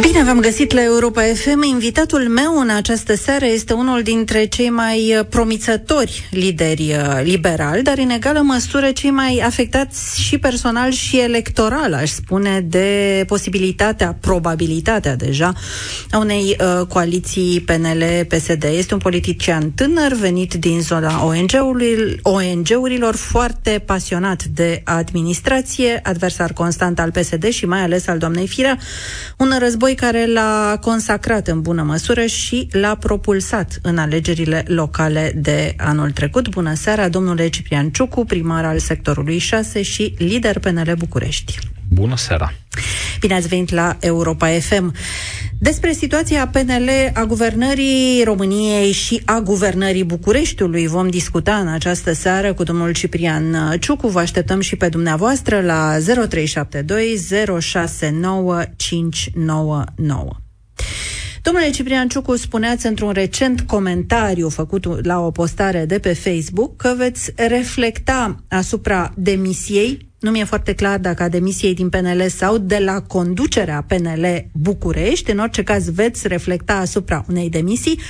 Bine v-am găsit la Europa FM. Invitatul meu în această seară este unul dintre cei mai uh, promițători lideri uh, liberali, dar în egală măsură cei mai afectați și personal și electoral, aș spune, de posibilitatea, probabilitatea deja, a unei uh, coaliții PNL-PSD. Este un politician tânăr, venit din zona ONG-urilor, ONG-urilor, foarte pasionat de administrație, adversar constant al PSD și mai ales al doamnei Firea, un război război care l-a consacrat în bună măsură și l-a propulsat în alegerile locale de anul trecut. Bună seara, domnule Ciprian Ciucu, primar al sectorului 6 și lider PNL București. Bună seara! Bine ați venit la Europa FM. Despre situația PNL a guvernării României și a guvernării Bucureștiului vom discuta în această seară cu domnul Ciprian Ciucu. Vă așteptăm și pe dumneavoastră la 0372 069 599. Domnule Ciprian Ciucu, spuneați într-un recent comentariu făcut la o postare de pe Facebook că veți reflecta asupra demisiei nu mi-e foarte clar dacă a demisiei din PNL sau de la conducerea PNL București. În orice caz veți reflecta asupra unei demisii.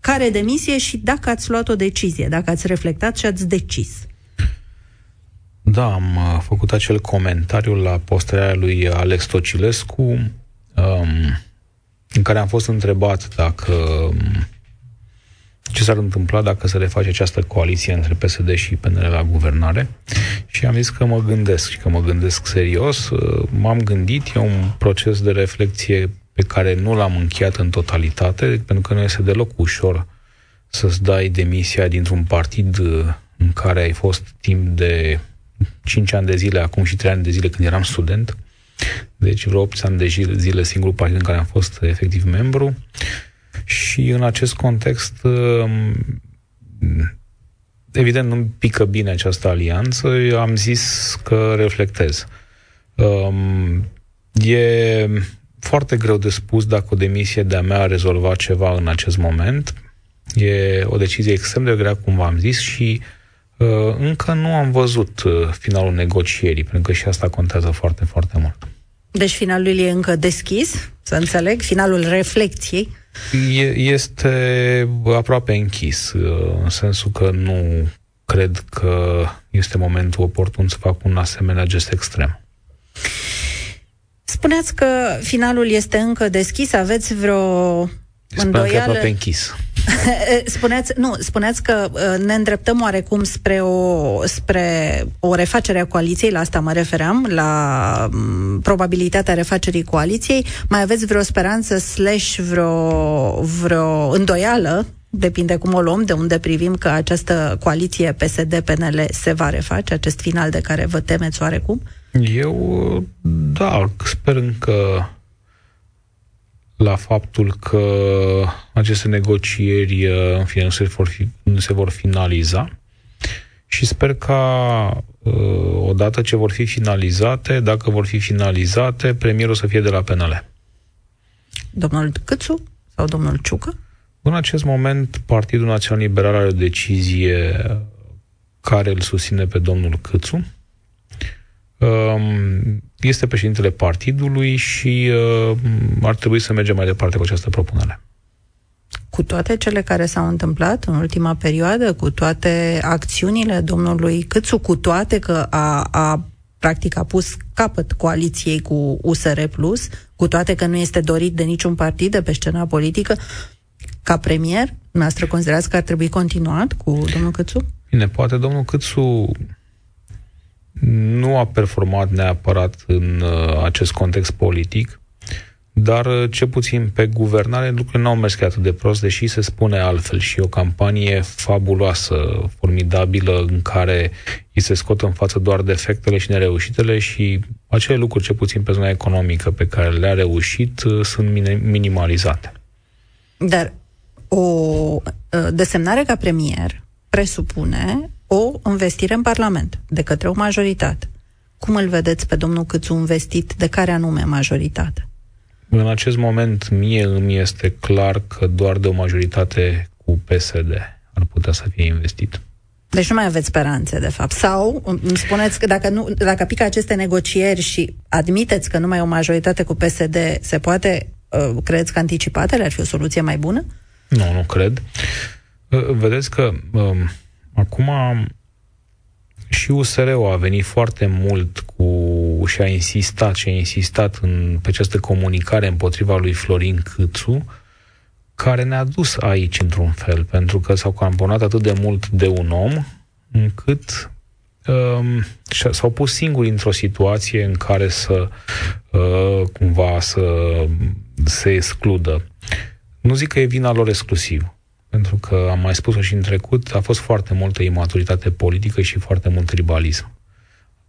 Care demisie și dacă ați luat o decizie, dacă ați reflectat și ați decis. Da, am uh, făcut acel comentariu la postarea lui Alex Tocilescu, um, în care am fost întrebat dacă um, ce s-ar întâmpla dacă se reface această coaliție între PSD și PNL la guvernare și am zis că mă gândesc și că mă gândesc serios. M-am gândit, e un proces de reflexie pe care nu l-am încheiat în totalitate, pentru că nu este deloc ușor să-ți dai demisia dintr-un partid în care ai fost timp de 5 ani de zile, acum și 3 ani de zile când eram student. Deci vreo 8 ani de zile singurul partid în care am fost efectiv membru. Și în acest context, um, evident, nu-mi pică bine această alianță. Eu am zis că reflectez. Um, e foarte greu de spus dacă o demisie de-a mea a rezolvat ceva în acest moment. E o decizie extrem de grea, cum v-am zis, și uh, încă nu am văzut uh, finalul negocierii, pentru că și asta contează foarte, foarte mult. Deci finalul e încă deschis, să înțeleg, finalul reflecției? Este aproape închis, uh, în sensul că nu cred că este momentul oportun să fac un asemenea gest extrem. Spuneați că finalul este încă deschis, aveți vreo Spuneam că e aproape închis. spuneați, nu, spuneați că uh, ne îndreptăm oarecum spre o, spre o refacere a coaliției, la asta mă refeream, la um, probabilitatea refacerii coaliției. Mai aveți vreo speranță slash vreo, vreo îndoială depinde cum o luăm, de unde privim că această coaliție PSD-PNL se va reface, acest final de care vă temeți oarecum? Eu, da, sper încă la faptul că aceste negocieri, uh, în fine, nu se vor, fi, nu se vor finaliza și sper ca uh, odată ce vor fi finalizate, dacă vor fi finalizate, premierul să fie de la PNL. Domnul Câțu sau domnul Ciucă? În acest moment, Partidul Național Liberal are o decizie care îl susține pe domnul Câțu. Um, este președintele partidului și uh, ar trebui să mergem mai departe cu această propunere. Cu toate cele care s-au întâmplat în ultima perioadă, cu toate acțiunile domnului Câțu, cu toate că a, a practic a pus capăt coaliției cu USR Plus, cu toate că nu este dorit de niciun partid de pe scena politică, ca premier, noastră considerați că ar trebui continuat cu domnul Câțu? Bine, poate domnul Câțu nu a performat neapărat în uh, acest context politic, dar uh, ce puțin pe guvernare lucrurile nu au mers chiar atât de prost, deși se spune altfel și o campanie fabuloasă, formidabilă, în care îi se scot în față doar defectele și nereușitele și acele lucruri, ce puțin pe zona economică pe care le-a reușit, uh, sunt minimalizate. Dar o desemnare ca premier presupune o investire în Parlament de către o majoritate. Cum îl vedeți pe domnul Câțu investit de care anume majoritate? În acest moment, mie îmi este clar că doar de o majoritate cu PSD. putea să fie investit. Deci nu mai aveți speranțe, de fapt. Sau îmi spuneți că dacă, nu, dacă pică aceste negocieri și admiteți că numai o majoritate cu PSD se poate, uh, credeți că anticipatele ar fi o soluție mai bună? Nu, nu cred. Uh, vedeți că uh, acum și USR-ul a venit foarte mult cu și a insistat și a insistat în, pe această comunicare împotriva lui Florin Câțu, care ne-a dus aici într-un fel, pentru că s-au camponat atât de mult de un om, încât um, s-au pus singuri într-o situație în care să uh, cumva să se excludă. Nu zic că e vina lor exclusiv, pentru că am mai spus-o și în trecut, a fost foarte multă imaturitate politică și foarte mult tribalism.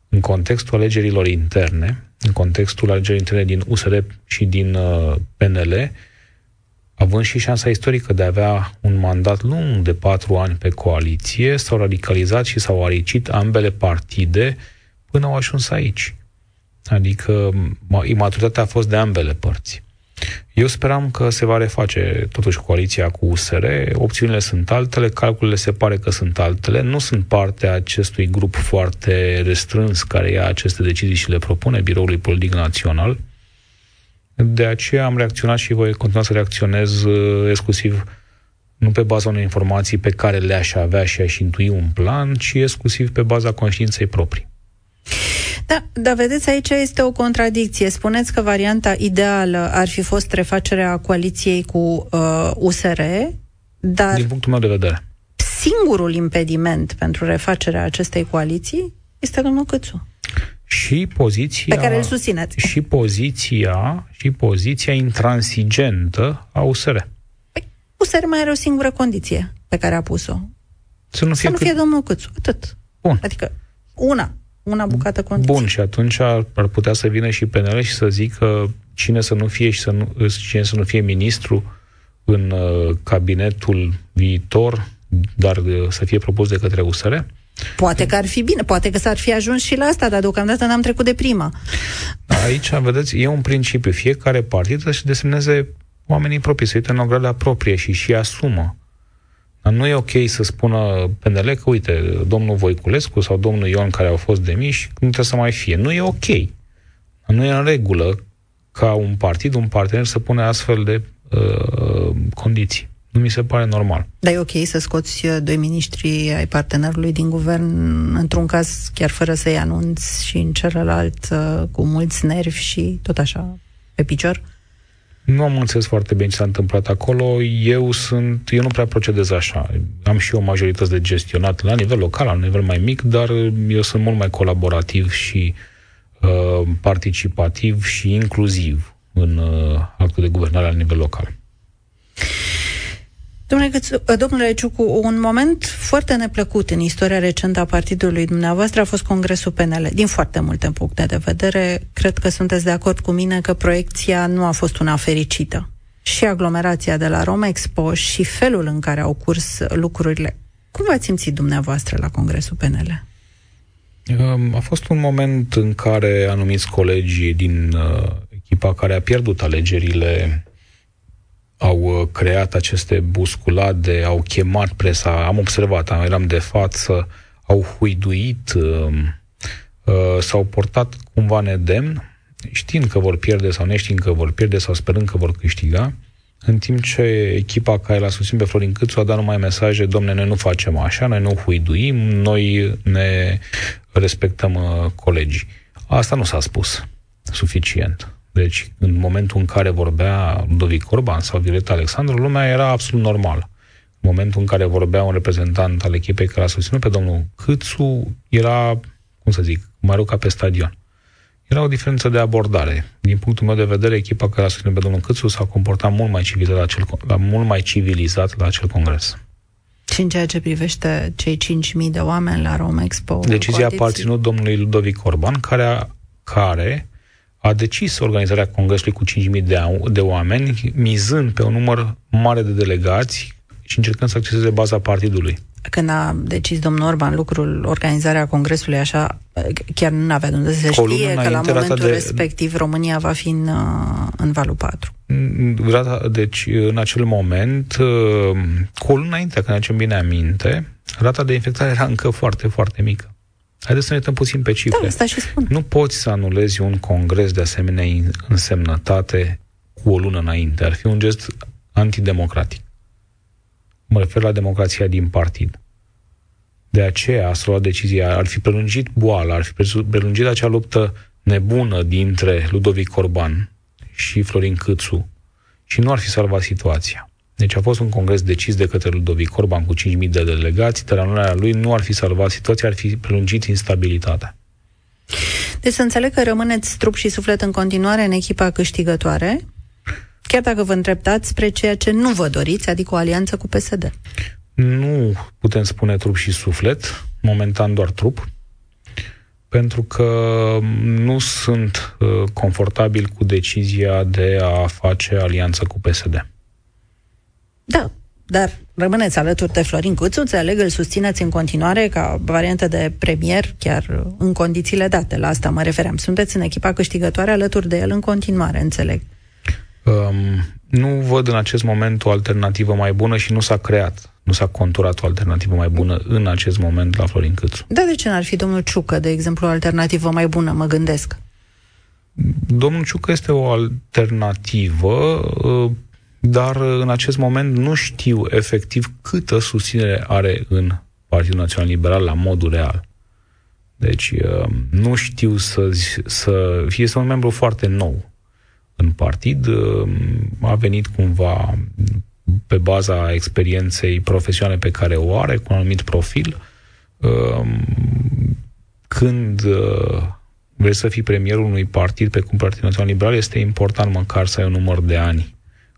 În contextul alegerilor interne, în contextul alegerilor interne din USR și din uh, PNL, având și șansa istorică de a avea un mandat lung de patru ani pe coaliție, s-au radicalizat și s-au aricit ambele partide până au ajuns aici. Adică imaturitatea a fost de ambele părți. Eu speram că se va reface totuși coaliția cu USR, opțiunile sunt altele, calculele se pare că sunt altele, nu sunt parte a acestui grup foarte restrâns care ia aceste decizii și le propune Biroului Politic Național. De aceea am reacționat și voi continua să reacționez uh, exclusiv nu pe baza unei informații pe care le-aș avea și aș intui un plan, ci exclusiv pe baza conștiinței proprii. Da, dar vedeți, aici este o contradicție. Spuneți că varianta ideală ar fi fost refacerea coaliției cu uh, USR, dar... Din punctul meu de vedere. Singurul impediment pentru refacerea acestei coaliții este domnul Câțu. Și poziția... Pe care îl susțineți. Și poziția, și poziția intransigentă a USR. Păi, USR mai are o singură condiție pe care a pus-o. Să nu fie, să nu fie cât... domnul Câțu. Atât. Bun. Adică una una bucată condiție. Bun, și atunci ar, ar putea să vină și PNL și să zică cine să nu fie și să nu, cine să nu fie ministru în uh, cabinetul viitor, dar uh, să fie propus de către USR? Poate că ar fi bine, poate că s-ar fi ajuns și la asta, dar deocamdată n-am trecut de prima. Aici, vedeți, e un principiu. Fiecare partid să-și desemneze oamenii proprii, să uite în o gradă proprie și și asumă. Dar nu e ok să spună PNL că, uite, domnul Voiculescu sau domnul Ion care au fost demiși, nu trebuie să mai fie. Nu e ok. Nu e în regulă ca un partid, un partener să pune astfel de uh, condiții. Nu mi se pare normal. Dar e ok să scoți uh, doi miniștri ai partenerului din guvern, într-un caz chiar fără să-i anunți și în celălalt uh, cu mulți nervi și tot așa pe picior? Nu am înțeles foarte bine ce s-a întâmplat acolo. Eu sunt, eu nu prea procedez așa. Am și eu majorități de gestionat la nivel local, la nivel mai mic, dar eu sunt mult mai colaborativ și uh, participativ și inclusiv în uh, actul de guvernare la nivel local. Domnule, ă, domnule Ciucu, un moment foarte neplăcut în istoria recentă a partidului dumneavoastră a fost Congresul PNL. Din foarte multe puncte de vedere, cred că sunteți de acord cu mine că proiecția nu a fost una fericită. Și aglomerația de la Roma Expo și felul în care au curs lucrurile. Cum v-ați simțit dumneavoastră la Congresul PNL? A fost un moment în care anumiți colegi din uh, echipa care a pierdut alegerile au uh, creat aceste busculade, au chemat presa, am observat, am, eram de față, au huiduit, uh, uh, s-au portat cumva nedemn, știind că vor pierde sau neștiind că vor pierde sau sperând că vor câștiga, în timp ce echipa care l-a susținut pe Florin Câțu a dat numai mesaje, domne, noi nu facem așa, noi nu huiduim, noi ne respectăm uh, colegii. Asta nu s-a spus suficient. Deci, în momentul în care vorbea Ludovic Orban sau Violeta Alexandru, lumea era absolut normală. În momentul în care vorbea un reprezentant al echipei care a susținut pe domnul Câțu, era, cum să zic, mai ca pe stadion. Era o diferență de abordare. Din punctul meu de vedere, echipa care a susținut pe domnul Câțu s-a comportat mult mai civilizat la acel, la, mult mai civilizat la acel congres. Și în ceea ce privește cei 5.000 de oameni la Roma Expo? Decizia a aparținut domnului Ludovic Orban, care, a, care a decis organizarea congresului cu 5.000 de, de oameni, mizând pe un număr mare de delegați și încercând să acceseze baza partidului. când a decis domnul Orban lucrul, organizarea congresului așa, chiar nu avea de unde să știe că la momentul de... respectiv România va fi în, în valul 4. Rata, deci, în acel moment, cu o lună înainte, când ne bine aminte, rata de infectare era încă foarte, foarte mică. Haideți să ne uităm puțin pe cifre. Da, asta și spun. Nu poți să anulezi un congres de asemenea însemnătate cu o lună înainte. Ar fi un gest antidemocratic. Mă refer la democrația din partid. De aceea s-a luat decizia, ar fi prelungit boala, ar fi prelungit acea luptă nebună dintre Ludovic Orban și Florin Câțu și nu ar fi salvat situația. Deci a fost un congres decis de către Ludovic Orban cu 5.000 de delegați, dar anularea lui nu ar fi salvat situația, ar fi prelungit instabilitatea. Deci să înțeleg că rămâneți trup și suflet în continuare în echipa câștigătoare, chiar dacă vă îndreptați spre ceea ce nu vă doriți, adică o alianță cu PSD. Nu putem spune trup și suflet, momentan doar trup, pentru că nu sunt uh, confortabil cu decizia de a face alianță cu PSD. Da, dar rămâneți alături de Florin Cuțu, înțeleg, îl susțineți în continuare ca variantă de premier, chiar în condițiile date, la asta mă refeream. Sunteți în echipa câștigătoare alături de el în continuare, înțeleg. Um, nu văd în acest moment o alternativă mai bună și nu s-a creat, nu s-a conturat o alternativă mai bună în acest moment la Florin Câțu. Da, de ce n-ar fi domnul Ciucă, de exemplu, o alternativă mai bună, mă gândesc? Domnul Ciucă este o alternativă uh, dar uh, în acest moment nu știu efectiv câtă susținere are în Partidul Național Liberal la modul real. Deci uh, nu știu să, să fie este un membru foarte nou în partid, uh, a venit cumva pe baza experienței profesionale pe care o are, cu un anumit profil. Când vrei să fii premierul unui partid pe cum Partidul Național Liberal, este important măcar să ai un număr de ani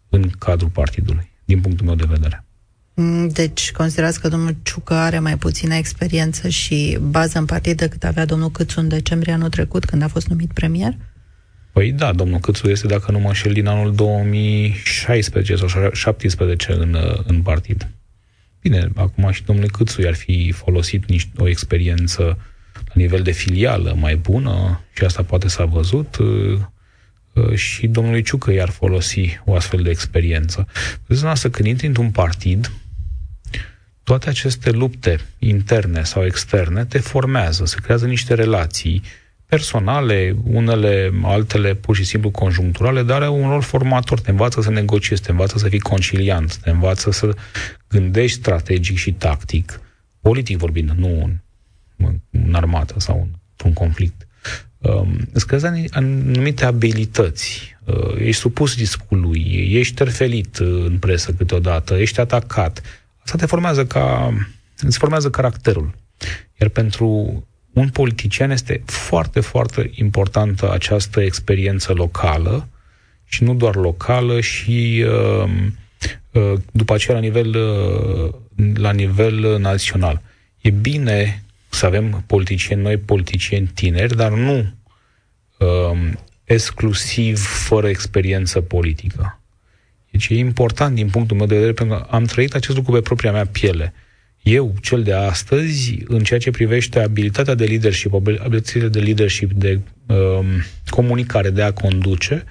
în cadrul partidului, din punctul meu de vedere. Mm, deci, considerați că domnul Ciucă are mai puțină experiență și bază în partid decât avea domnul Câțu în decembrie anul trecut, când a fost numit premier? Păi da, domnul Câțu este, dacă nu mă înșel, din anul 2016 sau 2017 în, în partid. Bine, acum și domnul Câțu i-ar fi folosit niște, o experiență la nivel de filială mai bună și asta poate s-a văzut. Uh, și domnului Ciucă i-ar folosi o astfel de experiență. Vedeți, asta când intri într-un partid, toate aceste lupte interne sau externe te formează, se creează niște relații personale, unele, altele pur și simplu conjuncturale, dar are un rol formator. Te învață să negociezi, te învață să fii conciliant, te învață să gândești strategic și tactic, politic vorbind, nu în, în armată sau într-un conflict um, îți creezi anumite abilități. Uh, ești supus discului, ești terfelit uh, în presă câteodată, ești atacat. Asta te formează ca... îți formează caracterul. Iar pentru un politician este foarte, foarte importantă această experiență locală și nu doar locală și uh, uh, după aceea la nivel, uh, la nivel național. E bine să avem politicieni noi, politicieni tineri, dar nu um, exclusiv fără experiență politică. Deci e important din punctul meu de vedere, pentru că am trăit acest lucru pe propria mea piele. Eu, cel de astăzi, în ceea ce privește abilitatea de leadership, abilitățile de leadership, de um, comunicare, de a conduce,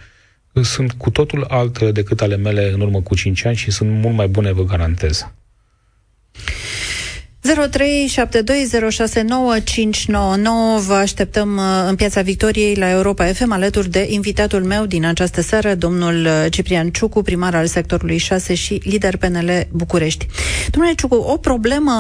sunt cu totul altele decât ale mele în urmă cu 5 ani și sunt mult mai bune, vă garantez. 0372069599 Vă așteptăm uh, în Piața Victoriei la Europa FM alături de invitatul meu din această seară, domnul uh, Ciprian Ciucu, primar al sectorului 6 și lider PNL București. Domnule Ciucu, o problemă,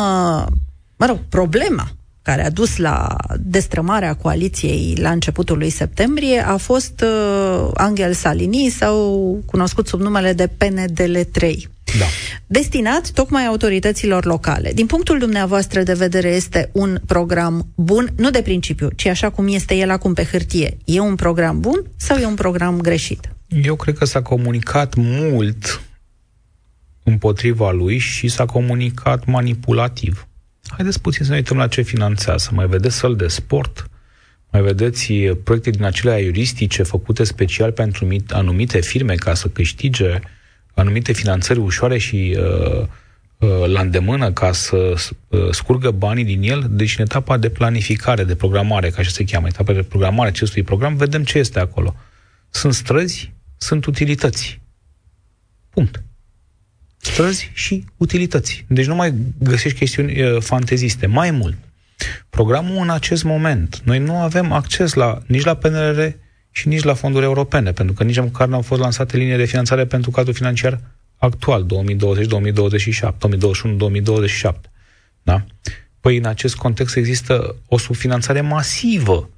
mă rog, problema care a dus la destrămarea coaliției la începutul lui septembrie a fost uh, Angel Salini sau cunoscut sub numele de PNDL3. Da. Destinat tocmai autorităților locale. Din punctul dumneavoastră de vedere este un program bun, nu de principiu, ci așa cum este el acum pe hârtie. E un program bun sau e un program greșit? Eu cred că s-a comunicat mult împotriva lui și s-a comunicat manipulativ. Haideți puțin să ne uităm la ce finanțează. Mai vedeți săl de sport, mai vedeți proiecte din acelea iuristice făcute special pentru anumite firme ca să câștige anumite finanțări ușoare și uh, uh, la îndemână ca să uh, scurgă banii din el, deci în etapa de planificare, de programare, ca așa se cheamă, etapa de programare acestui program, vedem ce este acolo. Sunt străzi, sunt utilități. Punct. Străzi și utilități. Deci nu mai găsești chestiuni uh, fanteziste. Mai mult, programul în acest moment, noi nu avem acces la, nici la PNRR și nici la fonduri europene, pentru că nici măcar nu au fost lansate linii de finanțare pentru cadrul financiar actual, 2020-2027, 2021-2027. Da? Păi în acest context există o subfinanțare masivă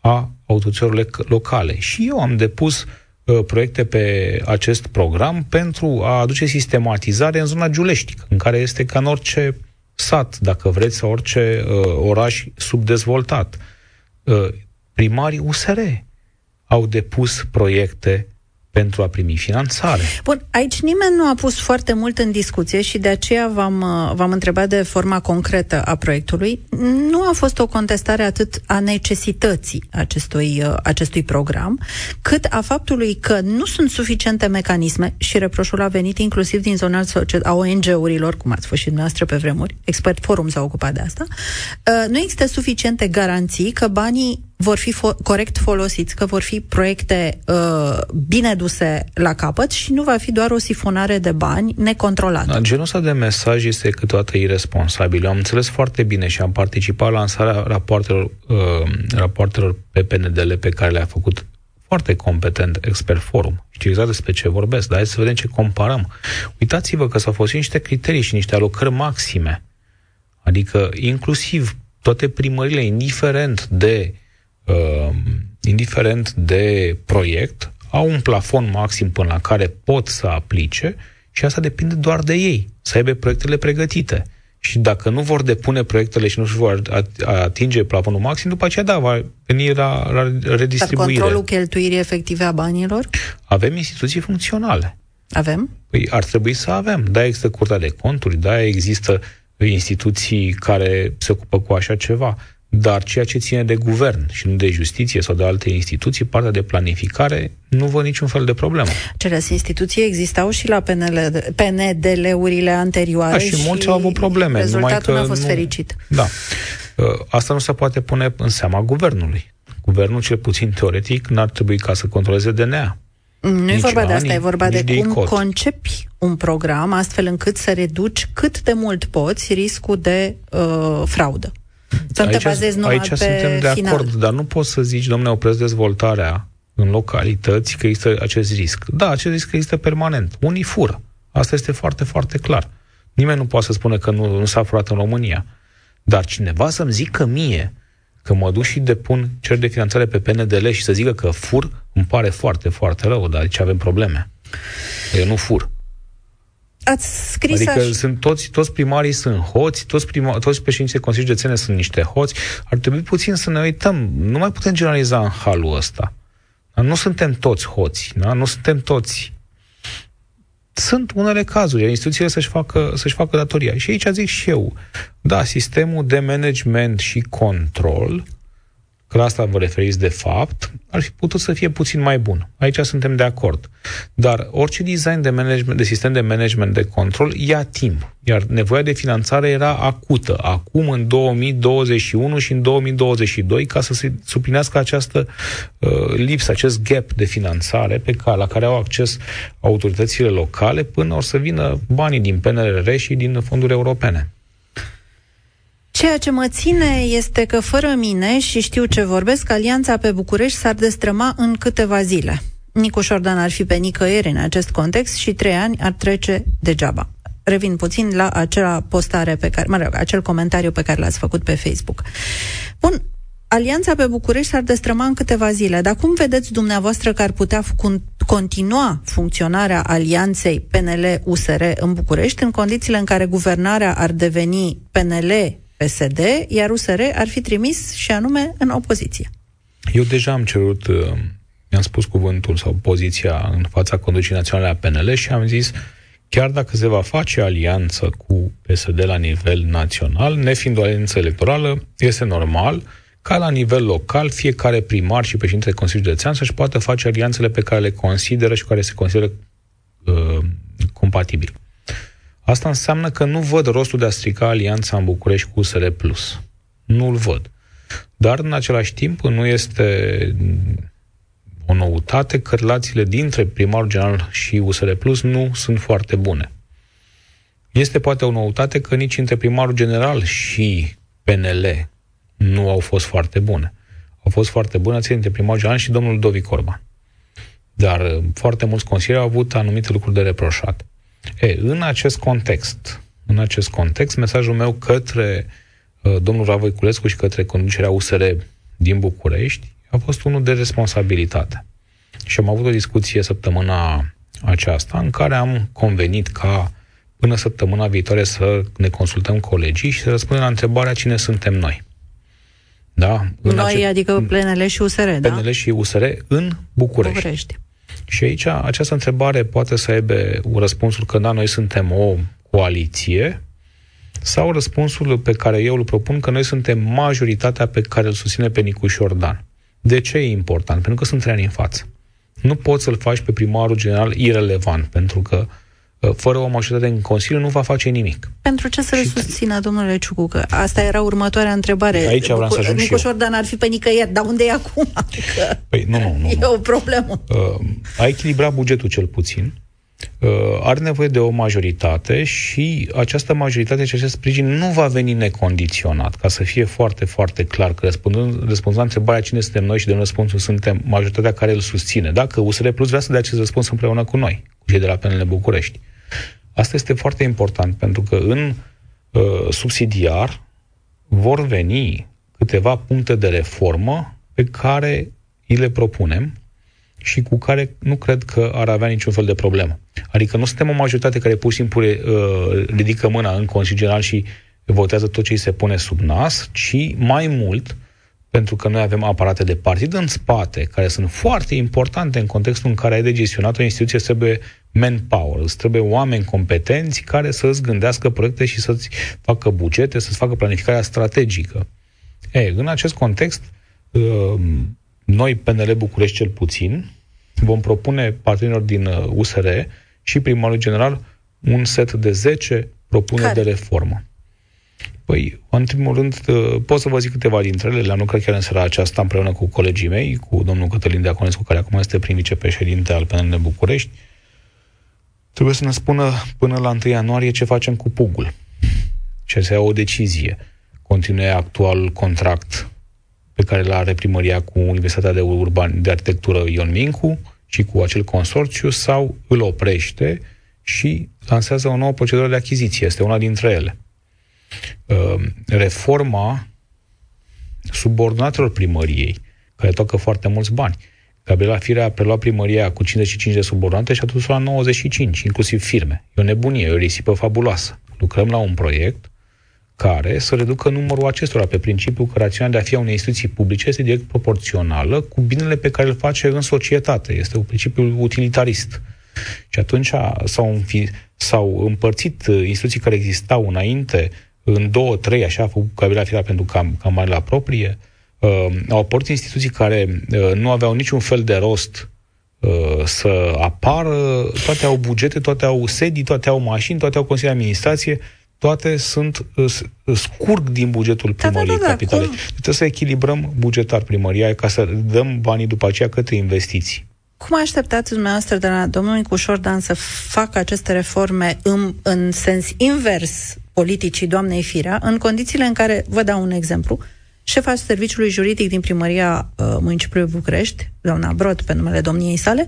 a autorităților locale. Și eu am depus uh, proiecte pe acest program pentru a aduce sistematizare în zona Giulești, în care este ca în orice sat, dacă vreți, sau orice uh, oraș subdezvoltat. Uh, primarii USR au depus proiecte pentru a primi finanțare. Bun, aici nimeni nu a pus foarte mult în discuție și de aceea v-am, uh, v-am întrebat de forma concretă a proiectului. Nu a fost o contestare atât a necesității acestui, uh, acestui program, cât a faptului că nu sunt suficiente mecanisme și reproșul a venit inclusiv din zona a ONG-urilor, cum ați fost și dumneavoastră pe vremuri, Expert Forum s-a ocupat de asta, uh, nu există suficiente garanții că banii vor fi fo- corect folosiți, că vor fi proiecte uh, bine duse la capăt și nu va fi doar o sifonare de bani necontrolată. Da, genul ăsta de mesaj este câteodată irresponsabil. Eu am înțeles foarte bine și am participat la lansarea rapoartelor, uh, rapoartelor pe PNDL pe care le-a făcut foarte competent expert forum. Știu exact despre ce vorbesc, dar hai să vedem ce comparăm. Uitați-vă că s-au folosit niște criterii și niște alocări maxime. Adică inclusiv toate primările, indiferent de uh, uh, indiferent de proiect, au un plafon maxim până la care pot să aplice și asta depinde doar de ei, să aibă proiectele pregătite. Și dacă nu vor depune proiectele și nu își vor atinge plafonul maxim, după aceea, da, va veni la, la redistribuire. Dar controlul cheltuirii efective a banilor? Avem instituții funcționale. Avem? Păi ar trebui să avem. Da, există Curtea de Conturi, da, există instituții care se ocupă cu așa ceva. Dar ceea ce ține de guvern și nu de justiție sau de alte instituții, partea de planificare, nu văd niciun fel de problemă. Cele instituții existau și la PNL, PNDL-urile anterioare da, și, și mulți au avut probleme. Rezultatul nu a fost nu... fericit. Da. Uh, asta nu se poate pune în seama guvernului. Guvernul, cel puțin teoretic, n-ar trebui ca să controleze DNA. Nu e vorba de asta, e vorba de, de cum cod. concepi un program astfel încât să reduci cât de mult poți riscul de uh, fraudă. Să aici, te bazezi numai aici pe suntem de final. acord, dar nu poți să zici, domnule, opresc dezvoltarea în localități că există acest risc. Da, acest risc există permanent. Unii fură. Asta este foarte, foarte clar. Nimeni nu poate să spună că nu, nu s-a furat în România. Dar cineva să-mi zică mie că mă duc și depun cer de finanțare pe PNDL și să zică că fur, îmi pare foarte, foarte rău, dar aici avem probleme. Eu nu fur. Ați scris adică așa. sunt toți, toți primarii sunt hoți, toți, prima, toți președinții de Consiliul Județene sunt niște hoți. Ar trebui puțin să ne uităm. Nu mai putem generaliza în halul ăsta. Nu suntem toți hoți, da? nu suntem toți. Sunt unele cazuri, iar instituțiile să-și facă, să-și facă datoria. Și aici zic și eu, da, sistemul de management și control că la asta vă referiți de fapt, ar fi putut să fie puțin mai bun. Aici suntem de acord. Dar orice design de, management, de sistem de management de control ia timp. Iar nevoia de finanțare era acută, acum în 2021 și în 2022, ca să se suplinească această uh, lipsă, acest gap de finanțare pe care, la care au acces autoritățile locale până o să vină banii din PNRR și din fonduri europene. Ceea ce mă ține este că fără mine și știu ce vorbesc, alianța pe București s-ar destrăma în câteva zile. Nicu Șordan ar fi pe nicăieri în acest context și trei ani ar trece degeaba. Revin puțin la acea postare pe care, mă rog, acel comentariu pe care l-ați făcut pe Facebook. Bun, Alianța pe București s-ar destrăma în câteva zile, dar cum vedeți dumneavoastră că ar putea continua funcționarea alianței PNL-USR în București în condițiile în care guvernarea ar deveni PNL PSD, iar USR ar fi trimis și anume în opoziție. Eu deja am cerut, uh, mi-am spus cuvântul sau poziția în fața conducerii naționale a PNL și am zis chiar dacă se va face alianță cu PSD la nivel național, nefiind o alianță electorală, este normal ca la nivel local fiecare primar și președintele Consiliului Județean să-și poată face alianțele pe care le consideră și care se consideră uh, compatibile. Asta înseamnă că nu văd rostul de a strica alianța în București cu USR+. Nu-l văd. Dar, în același timp, nu este o noutate că relațiile dintre primarul general și USR Plus nu sunt foarte bune. Este poate o noutate că nici între primarul general și PNL nu au fost foarte bune. Au fost foarte bune ține între primarul general și domnul Dovic Orban. Dar uh, foarte mulți consilieri au avut anumite lucruri de reproșat. E, în acest context, în acest context, mesajul meu către uh, domnul Ravoiculescu și către conducerea USR din București a fost unul de responsabilitate. Și am avut o discuție săptămâna aceasta în care am convenit ca până săptămâna viitoare să ne consultăm colegii și să răspundem la întrebarea cine suntem noi. Da? În noi, ace- adică PNL și USR, PNL da? PNL și USR în București. București. Și aici această întrebare poate să aibă răspunsul că da, noi suntem o coaliție sau răspunsul pe care eu îl propun că noi suntem majoritatea pe care îl susține pe Nicuș Șordan. De ce e important? Pentru că sunt trei ani în față. Nu poți să-l faci pe primarul general irelevant, pentru că uh, fără o majoritate în Consiliu nu va face nimic. Pentru ce să-l și... susțină, domnule Ciucu? Că asta era următoarea întrebare. Aici vreau să ajung Nicu Șordan ar fi pe nicăieri, dar unde e acum? Păi, nu, nu, nu. E o problemă. Uh, a echilibrat bugetul cel puțin. Uh, are nevoie de o majoritate și această majoritate și acest sprijin nu va veni necondiționat, ca să fie foarte, foarte clar că răspundând, răspunzând la întrebarea cine suntem noi și de răspunsul suntem majoritatea care îl susține. Dacă USR Plus vrea să dea acest răspuns împreună cu noi, cu cei de la PNL București. Asta este foarte important, pentru că în uh, subsidiar vor veni câteva puncte de reformă pe care îi le propunem și cu care nu cred că ar avea niciun fel de problemă. Adică nu suntem o majoritate care pur și simplu uh, ridică mâna în Consiliul General și votează tot ce îi se pune sub nas, ci mai mult, pentru că noi avem aparate de partid în spate, care sunt foarte importante în contextul în care ai de gestionat o instituție, trebuie manpower, îți trebuie oameni competenți care să îți gândească proiecte și să-ți facă bugete, să-ți facă planificarea strategică. E, în acest context, uh, noi, PNL București cel puțin, vom propune partenerilor din USR uh, și primarul general un set de 10 propuneri Care? de reformă. Păi, în primul rând, uh, pot să vă zic câteva dintre ele, le-am lucrat chiar în seara aceasta împreună cu colegii mei, cu domnul Cătălin Deaconescu, care acum este prim vicepreședinte al PNL București. Trebuie să ne spună până la 1 ianuarie ce facem cu pugul. Ce să ia o decizie. Continue actual contract pe care l are primăria cu Universitatea de, Urban, de Arhitectură Ion Mincu și cu acel consorțiu sau îl oprește și lansează o nouă procedură de achiziție. Este una dintre ele. Uh, reforma subordonatelor primăriei, care tocă foarte mulți bani. Gabriela Firea a preluat primăria cu 55 de subordonate și a dus la 95, inclusiv firme. E o nebunie, e o risipă fabuloasă. Lucrăm la un proiect care să reducă numărul acestora pe principiul că rațiunea de a fi a unei instituții publice este direct proporțională cu binele pe care îl face în societate. Este un principiu utilitarist. Și atunci s-au, înfi, s-au împărțit uh, instituții care existau înainte în două, trei, așa a făcut Gabriela Firea pentru cam, cam la proprie, uh, au apărut instituții care uh, nu aveau niciun fel de rost uh, să apară, toate au bugete, toate au sedii, toate au mașini, toate au Consiliul de Administrație, toate sunt scurg din bugetul primăriei da, da, da, capitale. Cum? Trebuie să echilibrăm bugetar primăria ca să dăm banii după aceea către investiții. Cum așteptați dumneavoastră de la domnul Nicu Șordan să facă aceste reforme în, în sens invers politicii doamnei Firea, în condițiile în care, vă dau un exemplu, șefa serviciului juridic din primăria uh, municipiului București, doamna Brod, pe numele domniei sale,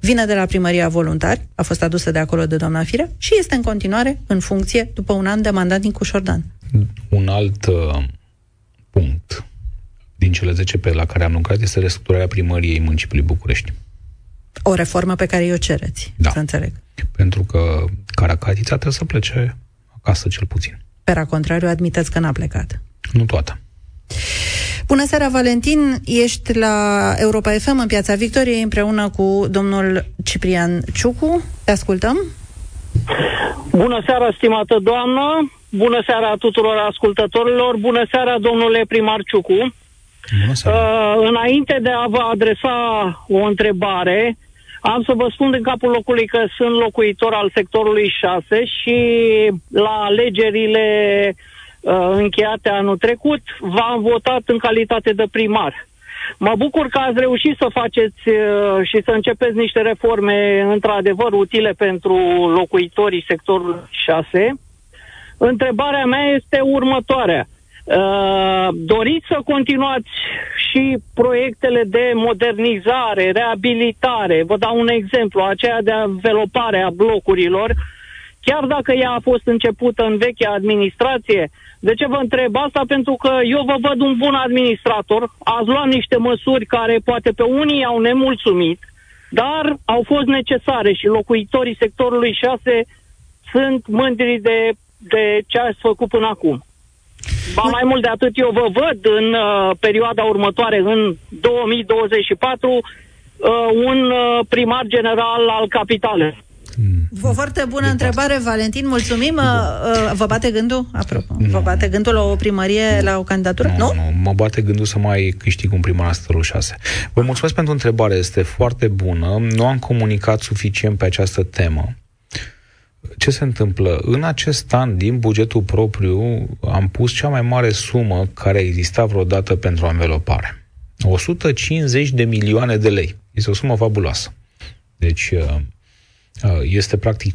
vine de la primăria voluntari, a fost adusă de acolo de doamna Firea și este în continuare în funcție după un an de mandat din Cușordan. Un alt uh, punct din cele 10 pe la care am lucrat este restructurarea primăriei municipiului București. O reformă pe care o cereți, da. să înțeleg. Pentru că Caracatița trebuie să plece acasă cel puțin. Pera contrariu, admiteți că n-a plecat. Nu toată. Bună seara, Valentin! Ești la Europa FM în Piața Victoriei împreună cu domnul Ciprian Ciucu. Te ascultăm? Bună seara, stimată doamnă! Bună seara tuturor ascultătorilor! Bună seara, domnule primar Ciucu! Bună seara. Uh, înainte de a vă adresa o întrebare, Am să vă spun din capul locului că sunt locuitor al sectorului 6 și la alegerile uh, încheiate anul trecut v-am votat în calitate de primar. Mă bucur că ați reușit să faceți uh, și să începeți niște reforme într-adevăr utile pentru locuitorii sectorului 6. Întrebarea mea este următoarea. Uh, doriți să continuați și proiectele de modernizare, reabilitare. Vă dau un exemplu, aceea de învelopare a blocurilor, chiar dacă ea a fost începută în vechea administrație. De ce vă întreb asta? Pentru că eu vă văd un bun administrator, ați luat niște măsuri care poate pe unii au nemulțumit, dar au fost necesare și locuitorii sectorului 6 sunt mândri de, de ce ați făcut până acum. Ba mai mult de atât, eu vă văd în uh, perioada următoare, în 2024, uh, un uh, primar general al capitalei. O foarte bună de întrebare, pas. Valentin. Mulțumim. Uh, uh, vă bate gândul? Apropo, nu. vă bate gândul la o primărie, nu. la o candidatură? Nu, nu, nu. Mă bate gândul să mai câștig un primar la 6. Vă mulțumesc pentru întrebare. Este foarte bună. Nu am comunicat suficient pe această temă ce se întâmplă? În acest an, din bugetul propriu, am pus cea mai mare sumă care exista vreodată pentru anvelopare. 150 de milioane de lei. Este o sumă fabuloasă. Deci, uh, uh, este practic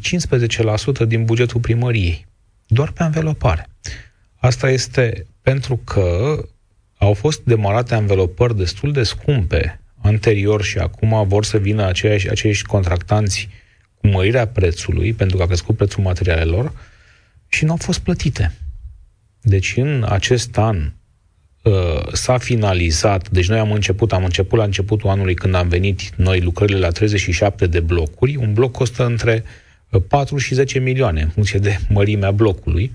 15% din bugetul primăriei. Doar pe anvelopare. Asta este pentru că au fost demarate anvelopări destul de scumpe anterior și acum vor să vină aceiași, aceiași contractanți cu mărirea prețului, pentru că a crescut prețul materialelor, și nu au fost plătite. Deci în acest an uh, s-a finalizat, deci noi am început, am început la începutul anului când am venit noi lucrările la 37 de blocuri, un bloc costă între 4 uh, și 10 milioane în funcție de mărimea blocului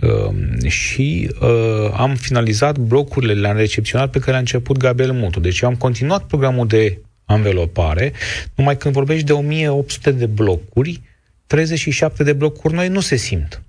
uh, și uh, am finalizat blocurile, le-am recepționat pe care a început Gabriel Mutu. Deci am continuat programul de anvelopare, numai când vorbești de 1800 de blocuri, 37 de blocuri noi nu se simt.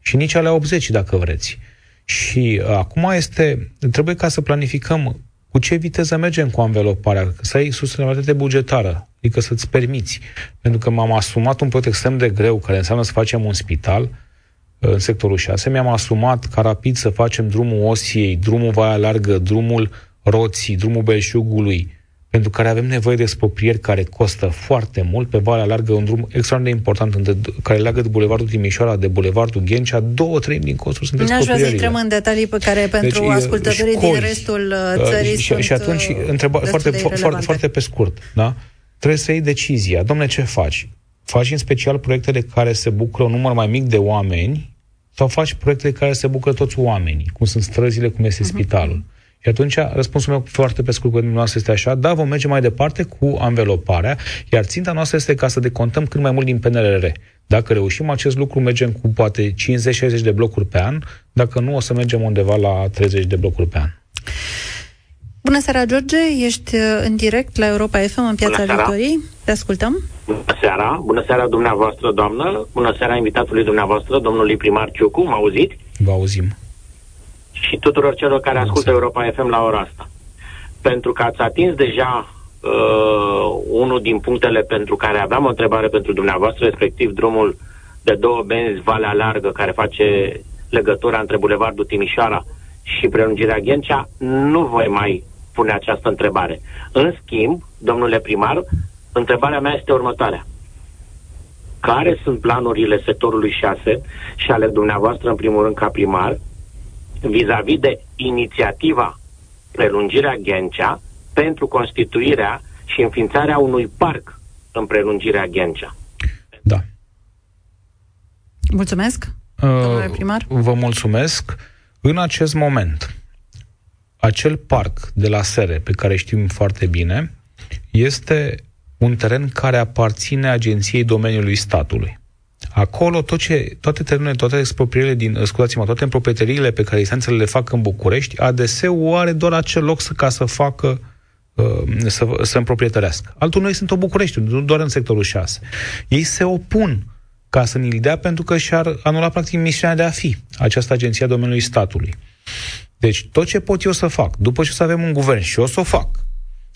Și nici alea 80, dacă vreți. Și uh, acum este, trebuie ca să planificăm cu ce viteză mergem cu anveloparea, să ai sustenabilitate bugetară, adică să-ți permiți. Pentru că m-am asumat un proiect extrem de greu, care înseamnă să facem un spital, uh, în sectorul 6, mi-am asumat ca rapid să facem drumul Osiei, drumul Vaia Largă, drumul Roții, drumul Belșugului, pentru care avem nevoie de exproprieri care costă foarte mult. Pe Valea Largă, un drum extraordinar de important între, care leagă de Bulevardul Timișoara de Bulevardul Ghencea. Două treimi din costuri sunt exproprierile. Nu aș vrea să intrăm în detalii pe care pentru deci, ascultătorii școli, din restul uh, țării și, sunt Și atunci, uh, întreba, foarte, foarte, foarte pe scurt, da? trebuie să iei decizia. Domne, ce faci? Faci în special proiectele care se bucură un număr mai mic de oameni sau faci proiectele care se bucură toți oamenii, cum sunt străzile, cum este uh-huh. spitalul? Și atunci răspunsul meu foarte pe scurt cu noastră este așa, da, vom merge mai departe cu anveloparea, iar ținta noastră este ca să decontăm cât mai mult din PNRR. Dacă reușim acest lucru, mergem cu poate 50-60 de blocuri pe an, dacă nu, o să mergem undeva la 30 de blocuri pe an. Bună seara, George! Ești uh, în direct la Europa FM în Piața Victoriei. Te ascultăm. Bună seara! Bună seara dumneavoastră, doamnă! Bună seara invitatului dumneavoastră, domnului primar Ciucu. Mă auziți? Vă auzim și tuturor celor care ascultă Europa FM la ora asta. Pentru că ați atins deja uh, unul din punctele pentru care aveam o întrebare pentru dumneavoastră, respectiv drumul de două benzi Valea Largă, care face legătura între Bulevardul Timișoara și prelungirea Ghencea, nu voi mai pune această întrebare. În schimb, domnule primar, întrebarea mea este următoarea. Care sunt planurile sectorului 6 și ale dumneavoastră, în primul rând, ca primar, vis-a-vis de inițiativa prelungirea Ghencea pentru constituirea și înființarea unui parc în prelungirea Ghencea. Da. Mulțumesc, domnule primar. Vă mulțumesc. În acest moment, acel parc de la Sere, pe care știm foarte bine, este un teren care aparține agenției domeniului statului. Acolo tot ce, toate terenurile, toate exproprierile din, scuzați-mă, toate proprieteriile pe care instanțele le fac în București, ADS-ul are doar acel loc să, ca să facă uh, să, să împroprietărească. Altul noi sunt o București, nu doar în sectorul 6. Ei se opun ca să ni-l dea pentru că și-ar anula practic misiunea de a fi această agenție a domeniului statului. Deci tot ce pot eu să fac, după ce o să avem un guvern și o să o fac,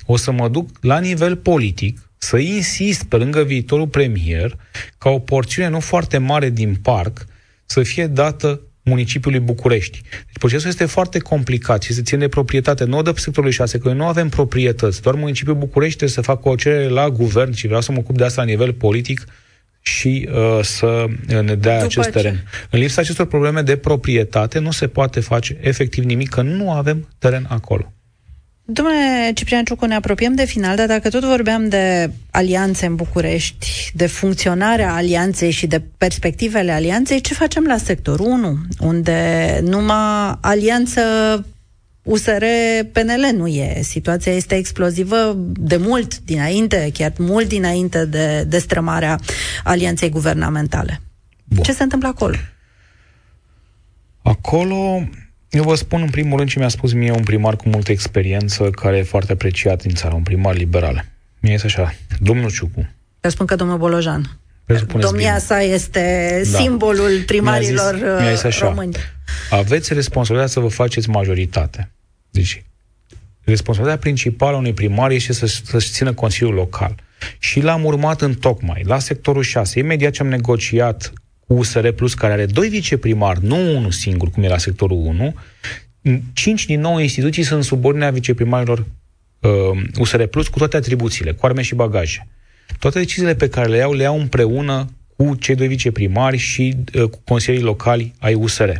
o să mă duc la nivel politic să insist pe lângă viitorul premier ca o porțiune nu foarte mare din parc să fie dată municipiului București. Deci procesul este foarte complicat și se ține de proprietate. Nu o dă sectorului 6, că noi nu avem proprietăți. Doar municipiul București trebuie să facă o cerere la guvern și vreau să mă ocup de asta la nivel politic și uh, să ne dea După acest ce? teren. În lipsa acestor probleme de proprietate nu se poate face efectiv nimic, că nu avem teren acolo. Domnule Ciprian Ciucu, ne apropiem de final, dar dacă tot vorbeam de alianțe în București, de funcționarea alianței și de perspectivele alianței, ce facem la sectorul 1, unde numai alianță USR-PNL nu e. Situația este explozivă de mult dinainte, chiar mult dinainte de destrămarea alianței guvernamentale. Bun. Ce se întâmplă acolo? Acolo eu vă spun în primul rând ce mi-a spus mie un primar cu multă experiență, care e foarte apreciat din țară, un primar liberal. Mie este așa, domnul Ciucu. Eu spun că domnul Bolojan. Domnia bine. sa este da. simbolul primarilor mi-a zis, mi-a zis așa, români. Aveți responsabilitatea să vă faceți majoritate. Deci, responsabilitatea principală a unui primar este să, să-și țină Consiliul Local. Și l-am urmat în tocmai, la sectorul 6. Imediat ce am negociat cu USR Plus, care are doi viceprimari, nu unul singur, cum era sectorul 1, cinci din nouă instituții sunt subordinea viceprimarilor uh, USR Plus cu toate atribuțiile, cu arme și bagaje. Toate deciziile pe care le iau, le iau împreună cu cei doi viceprimari și uh, cu consilierii locali ai USR.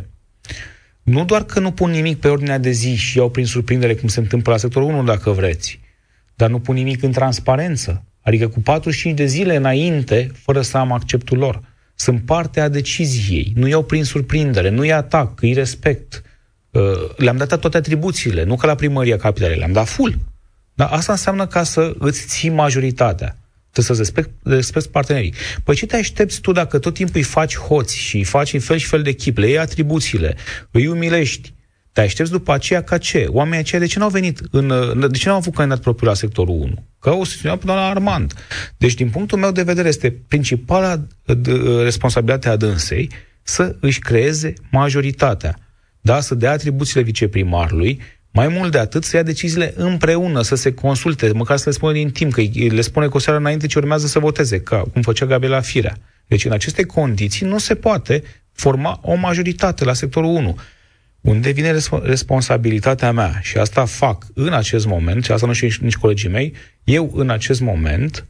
Nu doar că nu pun nimic pe ordinea de zi și iau prin surprindere cum se întâmplă la sectorul 1, dacă vreți, dar nu pun nimic în transparență. Adică cu 45 de zile înainte, fără să am acceptul lor sunt parte a deciziei, nu iau prin surprindere, nu-i atac, îi respect. Uh, le-am dat toate atribuțiile, nu ca la primăria capitalei, le-am dat full. Dar asta înseamnă ca să îți ții majoritatea. Trebuie să respect, respect partenerii. Păi ce te aștepți tu dacă tot timpul îi faci hoți și îi faci în fel și fel de chip, le iei atribuțiile, îi umilești, te aștepți după aceea ca ce? Oamenii aceia de ce n-au venit în, de ce n-au avut candidat propriu la sectorul 1? Că au susținut pe doamna Armand. Deci, din punctul meu de vedere, este principala responsabilitate a dânsei să își creeze majoritatea. Da, să dea atribuțiile viceprimarului, mai mult de atât, să ia deciziile împreună, să se consulte, măcar să le spună din timp, că le spune cu o seară înainte ce urmează să voteze, ca cum făcea Gabriela Firea. Deci, în aceste condiții, nu se poate forma o majoritate la sectorul 1. Unde vine responsabilitatea mea și asta fac în acest moment, și asta nu știu nici colegii mei, eu în acest moment,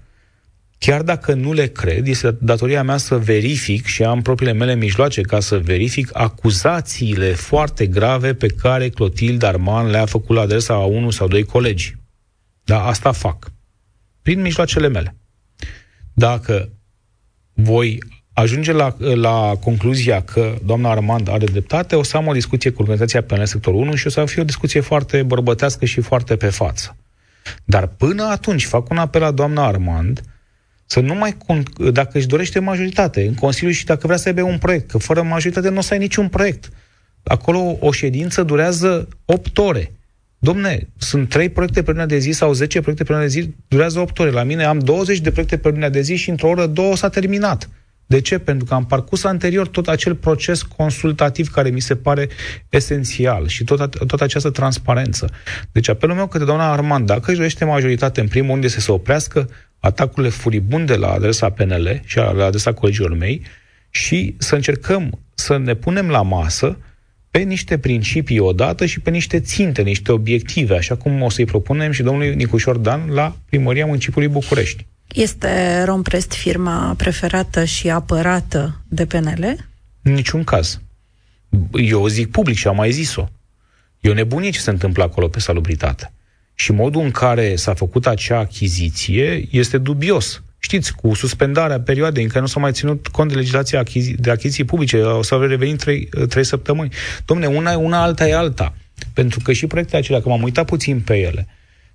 chiar dacă nu le cred, este datoria mea să verific și am propriile mele mijloace ca să verific acuzațiile foarte grave pe care Clotilde Arman le-a făcut la adresa a unul sau doi colegi. Da, asta fac. Prin mijloacele mele. Dacă voi ajunge la, la concluzia că doamna Armand are dreptate, o să am o discuție cu organizația PNL sectorul 1 și o să fie o discuție foarte bărbătească și foarte pe față. Dar până atunci fac un apel la doamna Armand să nu mai, dacă își dorește majoritate în Consiliu și dacă vrea să aibă un proiect, că fără majoritate nu o să ai niciun proiect. Acolo o ședință durează 8 ore. Domne, sunt 3 proiecte pe lunea de zi sau 10 proiecte pe lunea de zi, durează 8 ore. La mine am 20 de proiecte pe lunea de zi și într-o oră, două s-a terminat. De ce? Pentru că am parcurs anterior tot acel proces consultativ care mi se pare esențial și tot, tot această transparență. Deci apelul meu către doamna Armand, dacă își dorește majoritate, în primul rând este să se oprească atacurile furibunde la adresa PNL și la adresa colegilor mei și să încercăm să ne punem la masă pe niște principii odată și pe niște ținte, niște obiective, așa cum o să-i propunem și domnului Nicușor Dan la primăria municipiului București. Este Romprest firma preferată și apărată de PNL? În niciun caz. Eu zic public și am mai zis-o. E o nebunie ce se întâmplă acolo pe salubritate. Și modul în care s-a făcut acea achiziție este dubios. Știți, cu suspendarea perioadei în care nu s-a mai ținut cont de legislația achizi- de achiziții publice, o să revenit trei, trei săptămâni. Domne, una e una, alta e alta. Pentru că și proiectele acelea, că m-am uitat puțin pe ele,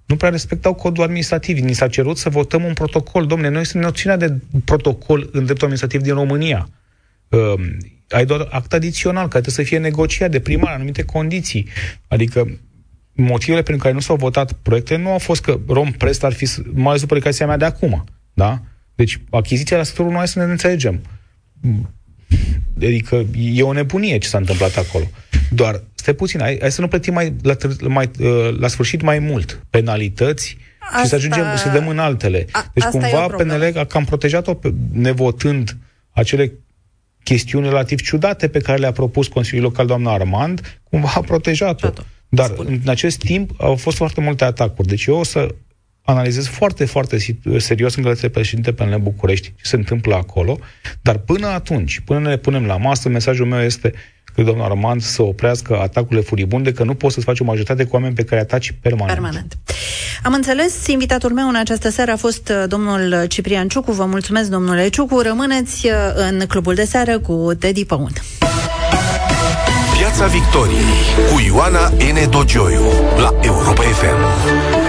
nu prea respectau codul administrativ. Ni s-a cerut să votăm un protocol. Domne, noi suntem noțiunea de protocol în dreptul administrativ din România. Uh, ai doar act adițional, care trebuie să fie negociat de primar în anumite condiții. Adică motivele pentru care nu s-au votat proiectele nu au fost că Romprest ar fi, mai ales după mea de acum. Da? Deci achiziția la sectorul noi să ne înțelegem. Adică e o nebunie ce s-a întâmplat acolo. Doar, stai puțin, hai, hai să nu plătim mai la, mai, uh, la sfârșit mai mult penalități Asta... Și să ajungem să dăm în altele. A, deci cumva PNL a cam protejat-o nevotând acele chestiuni relativ ciudate pe care le-a propus Consiliul Local doamna Armand, cumva a protejat-o. Dar Spune. în acest timp au fost foarte multe atacuri. Deci eu o să analizez foarte, foarte serios în către președinte pe București ce se întâmplă acolo, dar până atunci, până ne punem la masă, mesajul meu este că domnul Armand să oprească atacurile furibunde, că nu poți să-ți faci o majoritate cu oameni pe care ataci permanent. Permanent. Am înțeles, invitatul meu în această seară a fost uh, domnul Ciprian Ciucu. Vă mulțumesc, domnule Ciucu. Rămâneți uh, în clubul de seară cu Teddy Păun. Piața Victoriei cu Ioana N. Dogioiu la Europa FM.